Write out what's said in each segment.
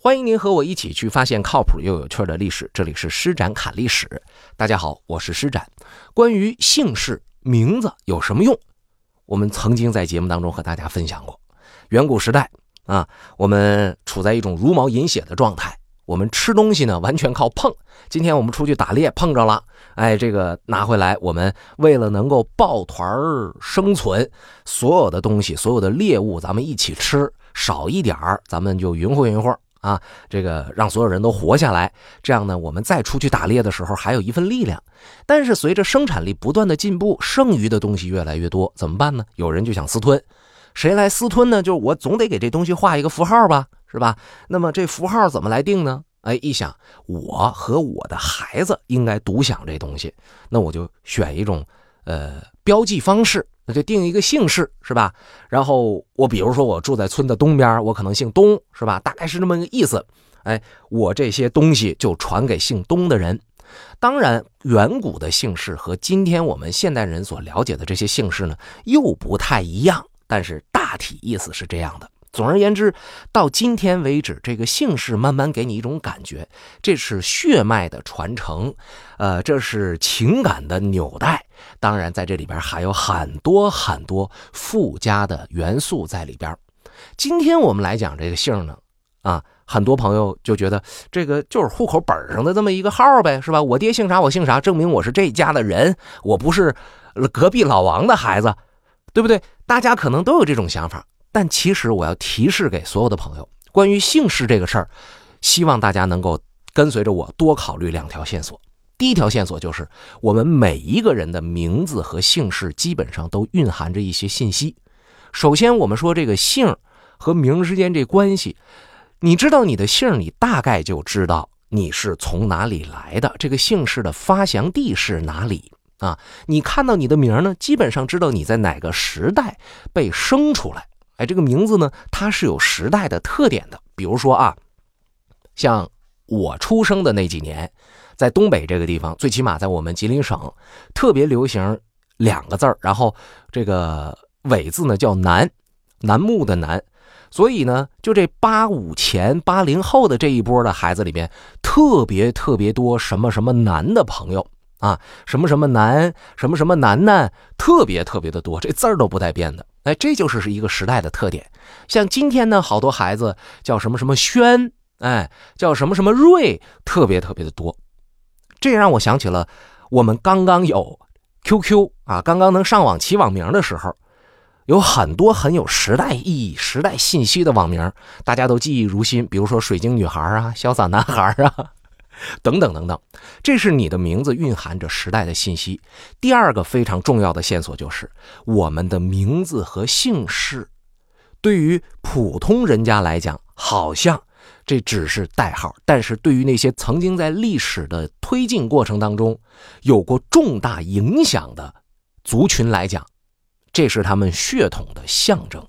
欢迎您和我一起去发现靠谱又有趣的历史。这里是施展侃历史。大家好，我是施展。关于姓氏名字有什么用？我们曾经在节目当中和大家分享过。远古时代啊，我们处在一种茹毛饮血的状态。我们吃东西呢，完全靠碰。今天我们出去打猎碰着了，哎，这个拿回来，我们为了能够抱团儿生存，所有的东西，所有的猎物，咱们一起吃，少一点儿，咱们就匀乎匀乎啊，这个让所有人都活下来。这样呢，我们再出去打猎的时候还有一份力量。但是随着生产力不断的进步，剩余的东西越来越多，怎么办呢？有人就想私吞，谁来私吞呢？就是我总得给这东西画一个符号吧。是吧？那么这符号怎么来定呢？哎，一想，我和我的孩子应该独享这东西，那我就选一种呃标记方式，那就定一个姓氏，是吧？然后我比如说我住在村的东边，我可能姓东，是吧？大概是这么个意思。哎，我这些东西就传给姓东的人。当然，远古的姓氏和今天我们现代人所了解的这些姓氏呢，又不太一样，但是大体意思是这样的。总而言之，到今天为止，这个姓氏慢慢给你一种感觉，这是血脉的传承，呃，这是情感的纽带。当然，在这里边还有很多很多附加的元素在里边。今天我们来讲这个姓呢，啊，很多朋友就觉得这个就是户口本上的这么一个号呗，是吧？我爹姓啥，我姓啥，证明我是这家的人，我不是隔壁老王的孩子，对不对？大家可能都有这种想法。但其实我要提示给所有的朋友，关于姓氏这个事儿，希望大家能够跟随着我多考虑两条线索。第一条线索就是，我们每一个人的名字和姓氏基本上都蕴含着一些信息。首先，我们说这个姓和名之间这关系，你知道你的姓，你大概就知道你是从哪里来的，这个姓氏的发祥地是哪里啊？你看到你的名呢，基本上知道你在哪个时代被生出来。哎，这个名字呢，它是有时代的特点的。比如说啊，像我出生的那几年，在东北这个地方，最起码在我们吉林省，特别流行两个字儿，然后这个尾字呢叫南，楠木的楠。所以呢，就这八五前、八零后的这一波的孩子里边，特别特别多什么什么南的朋友啊，什么什么南，什么什么楠楠，特别特别的多，这字儿都不带变的。哎，这就是是一个时代的特点。像今天呢，好多孩子叫什么什么轩，哎，叫什么什么瑞，特别特别的多。这让我想起了我们刚刚有 QQ 啊，刚刚能上网起网名的时候，有很多很有时代意义、时代信息的网名，大家都记忆如新。比如说“水晶女孩”啊，“潇洒男孩”啊。等等等等，这是你的名字蕴含着时代的信息。第二个非常重要的线索就是，我们的名字和姓氏，对于普通人家来讲，好像这只是代号；但是对于那些曾经在历史的推进过程当中有过重大影响的族群来讲，这是他们血统的象征。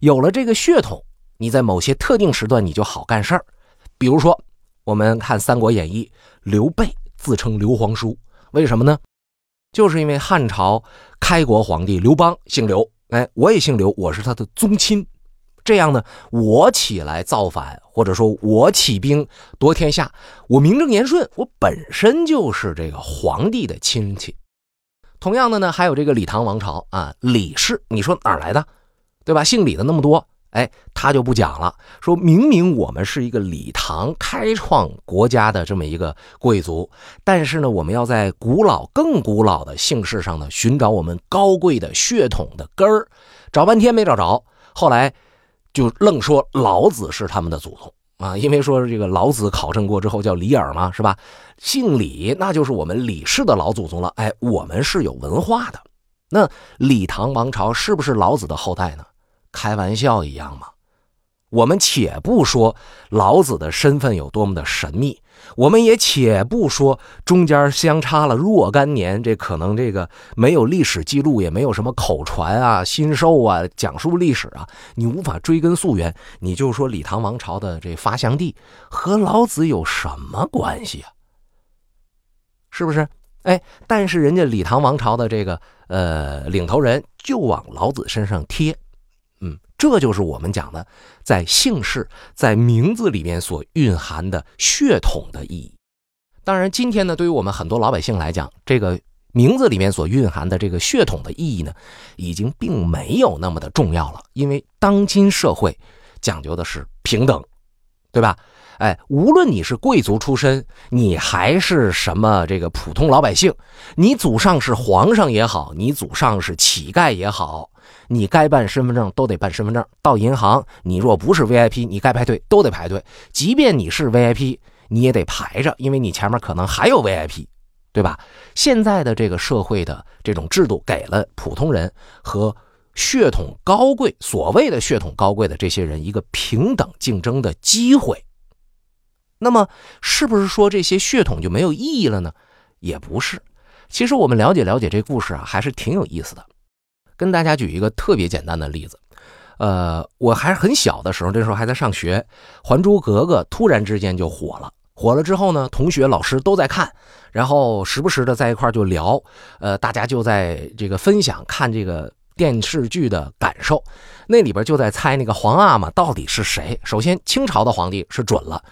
有了这个血统，你在某些特定时段你就好干事儿，比如说。我们看《三国演义》，刘备自称刘皇叔，为什么呢？就是因为汉朝开国皇帝刘邦姓刘，哎，我也姓刘，我是他的宗亲。这样呢，我起来造反，或者说我起兵夺天下，我名正言顺，我本身就是这个皇帝的亲戚。同样的呢，还有这个李唐王朝啊，李氏，你说哪来的？对吧？姓李的那么多。哎，他就不讲了，说明明我们是一个李唐开创国家的这么一个贵族，但是呢，我们要在古老、更古老的姓氏上呢寻找我们高贵的血统的根儿，找半天没找着，后来就愣说老子是他们的祖宗啊，因为说这个老子考证过之后叫李耳嘛，是吧？姓李，那就是我们李氏的老祖宗了。哎，我们是有文化的，那李唐王朝是不是老子的后代呢？开玩笑一样嘛？我们且不说老子的身份有多么的神秘，我们也且不说中间相差了若干年，这可能这个没有历史记录，也没有什么口传啊、新授啊、讲述历史啊，你无法追根溯源。你就说李唐王朝的这发祥地和老子有什么关系啊？是不是？哎，但是人家李唐王朝的这个呃领头人就往老子身上贴。这就是我们讲的，在姓氏在名字里面所蕴含的血统的意义。当然，今天呢，对于我们很多老百姓来讲，这个名字里面所蕴含的这个血统的意义呢，已经并没有那么的重要了。因为当今社会讲究的是平等，对吧？哎，无论你是贵族出身，你还是什么这个普通老百姓，你祖上是皇上也好，你祖上是乞丐也好。你该办身份证都得办身份证，到银行你若不是 VIP，你该排队都得排队。即便你是 VIP，你也得排着，因为你前面可能还有 VIP，对吧？现在的这个社会的这种制度，给了普通人和血统高贵、所谓的血统高贵的这些人一个平等竞争的机会。那么，是不是说这些血统就没有意义了呢？也不是。其实我们了解了解这故事啊，还是挺有意思的。跟大家举一个特别简单的例子，呃，我还是很小的时候，那时候还在上学，《还珠格格》突然之间就火了。火了之后呢，同学、老师都在看，然后时不时的在一块就聊，呃，大家就在这个分享看这个电视剧的感受。那里边就在猜那个皇阿玛到底是谁。首先，清朝的皇帝是准了。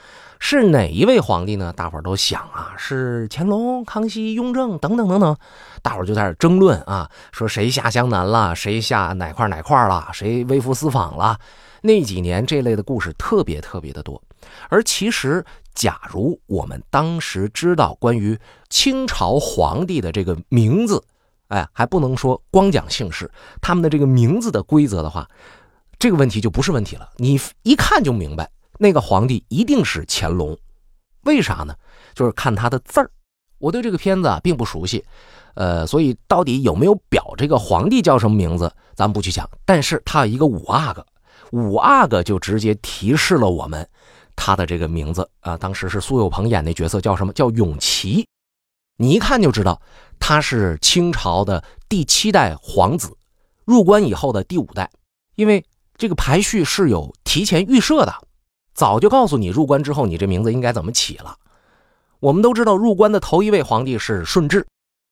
是哪一位皇帝呢？大伙儿都想啊，是乾隆、康熙、雍正等等等等，大伙儿就在这争论啊，说谁下江南了，谁下哪块哪块了，谁微服私访了。那几年这类的故事特别特别的多。而其实，假如我们当时知道关于清朝皇帝的这个名字，哎，还不能说光讲姓氏，他们的这个名字的规则的话，这个问题就不是问题了。你一看就明白。那个皇帝一定是乾隆，为啥呢？就是看他的字儿。我对这个片子啊并不熟悉，呃，所以到底有没有表这个皇帝叫什么名字，咱不去讲。但是他有一个五阿哥，五阿哥就直接提示了我们他的这个名字啊。当时是苏有朋演那角色叫什么？叫永琪。你一看就知道他是清朝的第七代皇子，入关以后的第五代。因为这个排序是有提前预设的。早就告诉你，入关之后你这名字应该怎么起了。我们都知道，入关的头一位皇帝是顺治。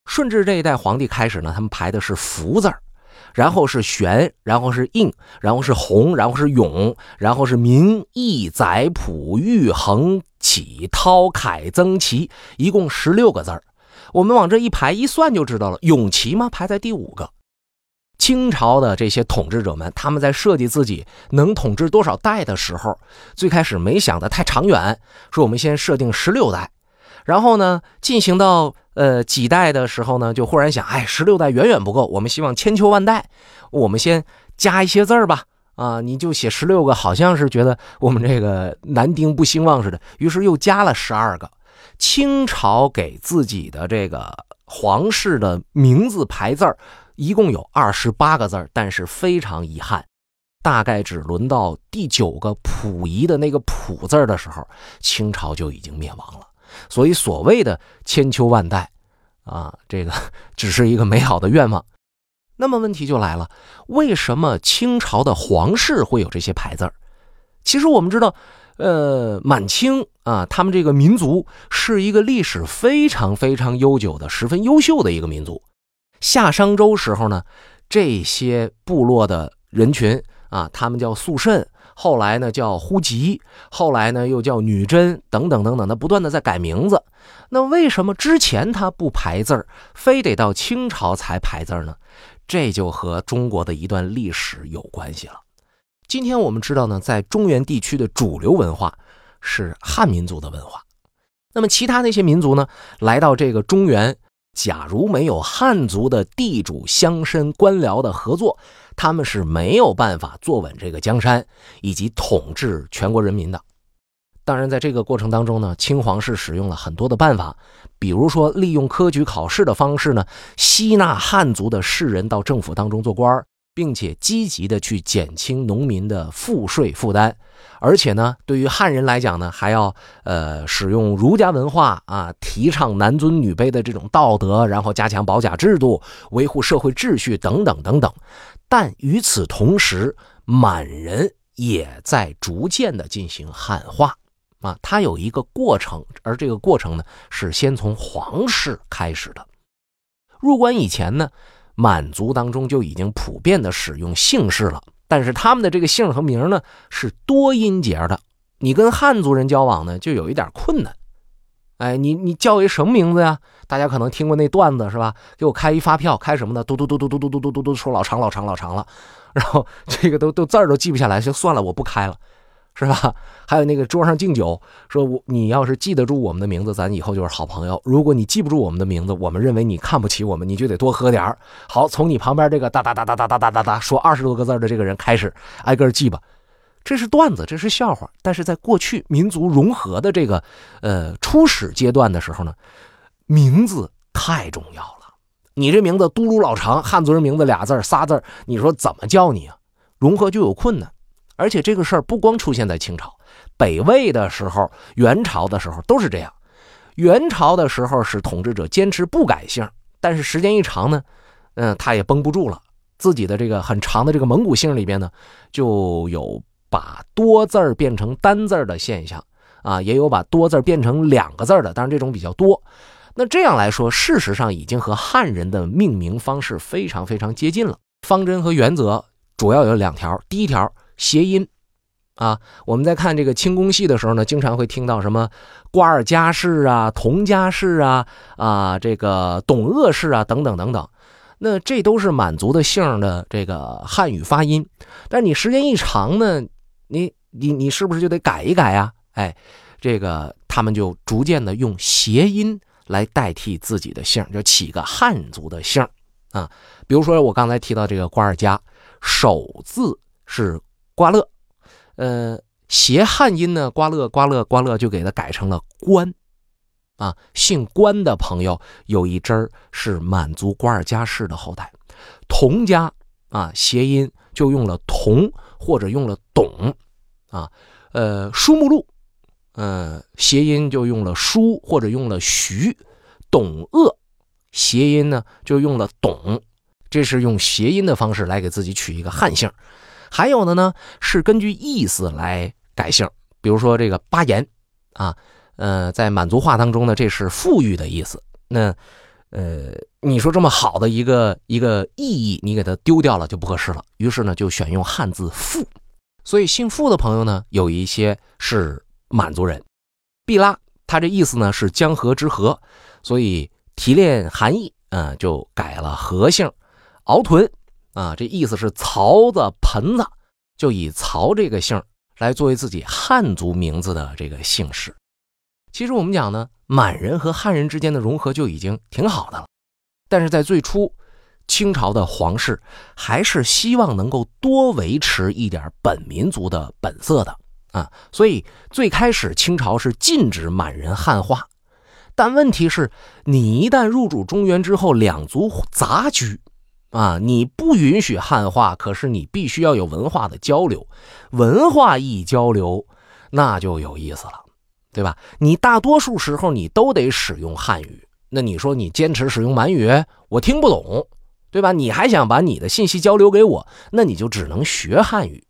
顺治这一代皇帝开始呢，他们排的是福字儿，然后是玄，然后是应，然后是洪，然后是永，然后是民、义、载、普、玉、恒、启、涛、凯、曾、齐，一共十六个字儿。我们往这一排一算就知道了，永琪嘛排在第五个。清朝的这些统治者们，他们在设计自己能统治多少代的时候，最开始没想的太长远，说我们先设定十六代，然后呢，进行到呃几代的时候呢，就忽然想，哎，十六代远远不够，我们希望千秋万代，我们先加一些字儿吧，啊，你就写十六个，好像是觉得我们这个男丁不兴旺似的，于是又加了十二个。清朝给自己的这个皇室的名字排字儿。一共有二十八个字但是非常遗憾，大概只轮到第九个“溥仪”的那个“溥”字的时候，清朝就已经灭亡了。所以所谓的千秋万代，啊，这个只是一个美好的愿望。那么问题就来了，为什么清朝的皇室会有这些牌字其实我们知道，呃，满清啊，他们这个民族是一个历史非常非常悠久的、十分优秀的一个民族。夏商周时候呢，这些部落的人群啊，他们叫肃慎，后来呢叫呼吉，后来呢又叫女真，等等等等，他不断的在改名字。那为什么之前他不排字儿，非得到清朝才排字儿呢？这就和中国的一段历史有关系了。今天我们知道呢，在中原地区的主流文化是汉民族的文化，那么其他那些民族呢，来到这个中原。假如没有汉族的地主、乡绅、官僚的合作，他们是没有办法坐稳这个江山以及统治全国人民的。当然，在这个过程当中呢，清皇室使用了很多的办法，比如说利用科举考试的方式呢，吸纳汉族的士人到政府当中做官。并且积极的去减轻农民的赋税负担，而且呢，对于汉人来讲呢，还要呃使用儒家文化啊，提倡男尊女卑的这种道德，然后加强保甲制度，维护社会秩序等等等等。但与此同时，满人也在逐渐的进行汉化啊，它有一个过程，而这个过程呢，是先从皇室开始的。入关以前呢。满族当中就已经普遍的使用姓氏了但是他们的这个姓和名呢是多音节的，你跟汉族人交往呢就有一点困难。哎，你你叫一什么名字呀？大家可能听过那段子是吧？给我开一发票，开什么呢？嘟嘟嘟嘟嘟嘟嘟嘟嘟嘟，说老长老长老长了，然后这个都都字儿都记不下来，就算了，我不开了。是吧？还有那个桌上敬酒，说我你要是记得住我们的名字，咱以后就是好朋友。如果你记不住我们的名字，我们认为你看不起我们，你就得多喝点儿。好，从你旁边这个哒哒哒哒哒哒哒哒哒说二十多个字的这个人开始，挨个记吧。这是段子，这是笑话。但是在过去民族融合的这个呃初始阶段的时候呢，名字太重要了。你这名字嘟噜老长，汉族人名字俩字仨字你说怎么叫你啊？融合就有困难。而且这个事儿不光出现在清朝，北魏的时候、元朝的时候都是这样。元朝的时候是统治者坚持不改姓，但是时间一长呢，嗯，他也绷不住了，自己的这个很长的这个蒙古姓里边呢，就有把多字儿变成单字的现象啊，也有把多字变成两个字的，当然这种比较多。那这样来说，事实上已经和汉人的命名方式非常非常接近了。方针和原则主要有两条，第一条。谐音，啊，我们在看这个清宫戏的时候呢，经常会听到什么瓜尔佳氏啊、佟佳氏啊、啊这个董鄂氏啊等等等等，那这都是满族的姓的这个汉语发音。但你时间一长呢，你你你是不是就得改一改呀？哎，这个他们就逐渐的用谐音来代替自己的姓，就起个汉族的姓啊。比如说我刚才提到这个瓜尔佳，首字是。瓜乐，呃，谐汉音呢，瓜乐瓜乐瓜乐就给他改成了关，啊，姓关的朋友有一支儿是满族瓜尔佳氏的后代，佟家啊，谐音就用了佟或者用了董，啊，呃，舒木禄，呃，谐音就用了舒或者用了徐，董鄂，谐音呢就用了董，这是用谐音的方式来给自己取一个汉姓。还有的呢，是根据意思来改姓，比如说这个巴彦，啊，呃，在满族话当中呢，这是富裕的意思。那，呃，你说这么好的一个一个意义，你给它丢掉了就不合适了。于是呢，就选用汉字“富”。所以姓富的朋友呢，有一些是满族人。毕拉，他这意思呢是江河之河，所以提炼含义，嗯，就改了和姓。敖屯。啊，这意思是曹子盆子，就以曹这个姓来作为自己汉族名字的这个姓氏。其实我们讲呢，满人和汉人之间的融合就已经挺好的了。但是在最初，清朝的皇室还是希望能够多维持一点本民族的本色的啊，所以最开始清朝是禁止满人汉化。但问题是，你一旦入主中原之后，两族杂居。啊，你不允许汉化，可是你必须要有文化的交流，文化一交流，那就有意思了，对吧？你大多数时候你都得使用汉语，那你说你坚持使用满语，我听不懂，对吧？你还想把你的信息交流给我，那你就只能学汉语，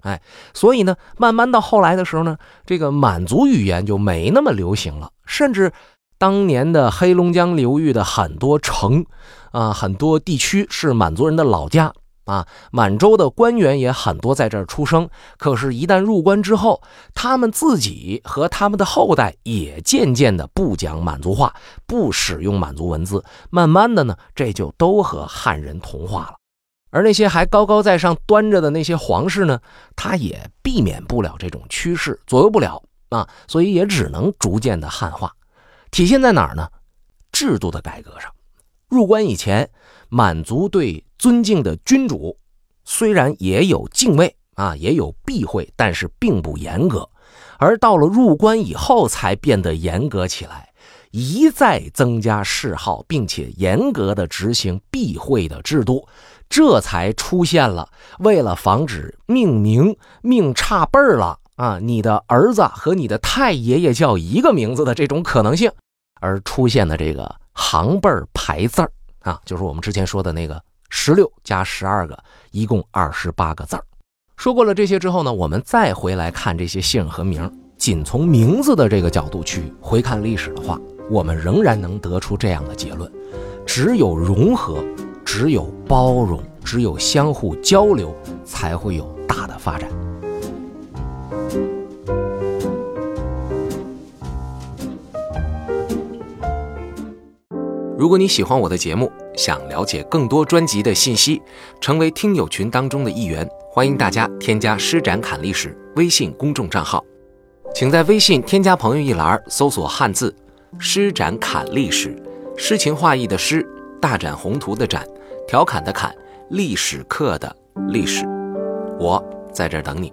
哎，所以呢，慢慢到后来的时候呢，这个满族语言就没那么流行了，甚至。当年的黑龙江流域的很多城，啊，很多地区是满族人的老家啊。满洲的官员也很多在这儿出生。可是，一旦入关之后，他们自己和他们的后代也渐渐的不讲满族话，不使用满族文字。慢慢的呢，这就都和汉人同化了。而那些还高高在上端着的那些皇室呢，他也避免不了这种趋势，左右不了啊，所以也只能逐渐的汉化。体现在哪儿呢？制度的改革上。入关以前，满族对尊敬的君主虽然也有敬畏啊，也有避讳，但是并不严格。而到了入关以后，才变得严格起来，一再增加谥号，并且严格的执行避讳的制度，这才出现了为了防止命名命差辈儿了。啊，你的儿子和你的太爷爷叫一个名字的这种可能性，而出现的这个行辈排字儿啊，就是我们之前说的那个十六加十二个，一共二十八个字儿。说过了这些之后呢，我们再回来看这些姓和名，仅从名字的这个角度去回看历史的话，我们仍然能得出这样的结论：只有融合，只有包容，只有相互交流，才会有大的发展。如果你喜欢我的节目，想了解更多专辑的信息，成为听友群当中的一员，欢迎大家添加“施展侃历史”微信公众账号，请在微信添加朋友一栏搜索汉字“施展侃历史”，诗情画意的诗，大展宏图的展，调侃的侃，历史课的历史，我在这儿等你。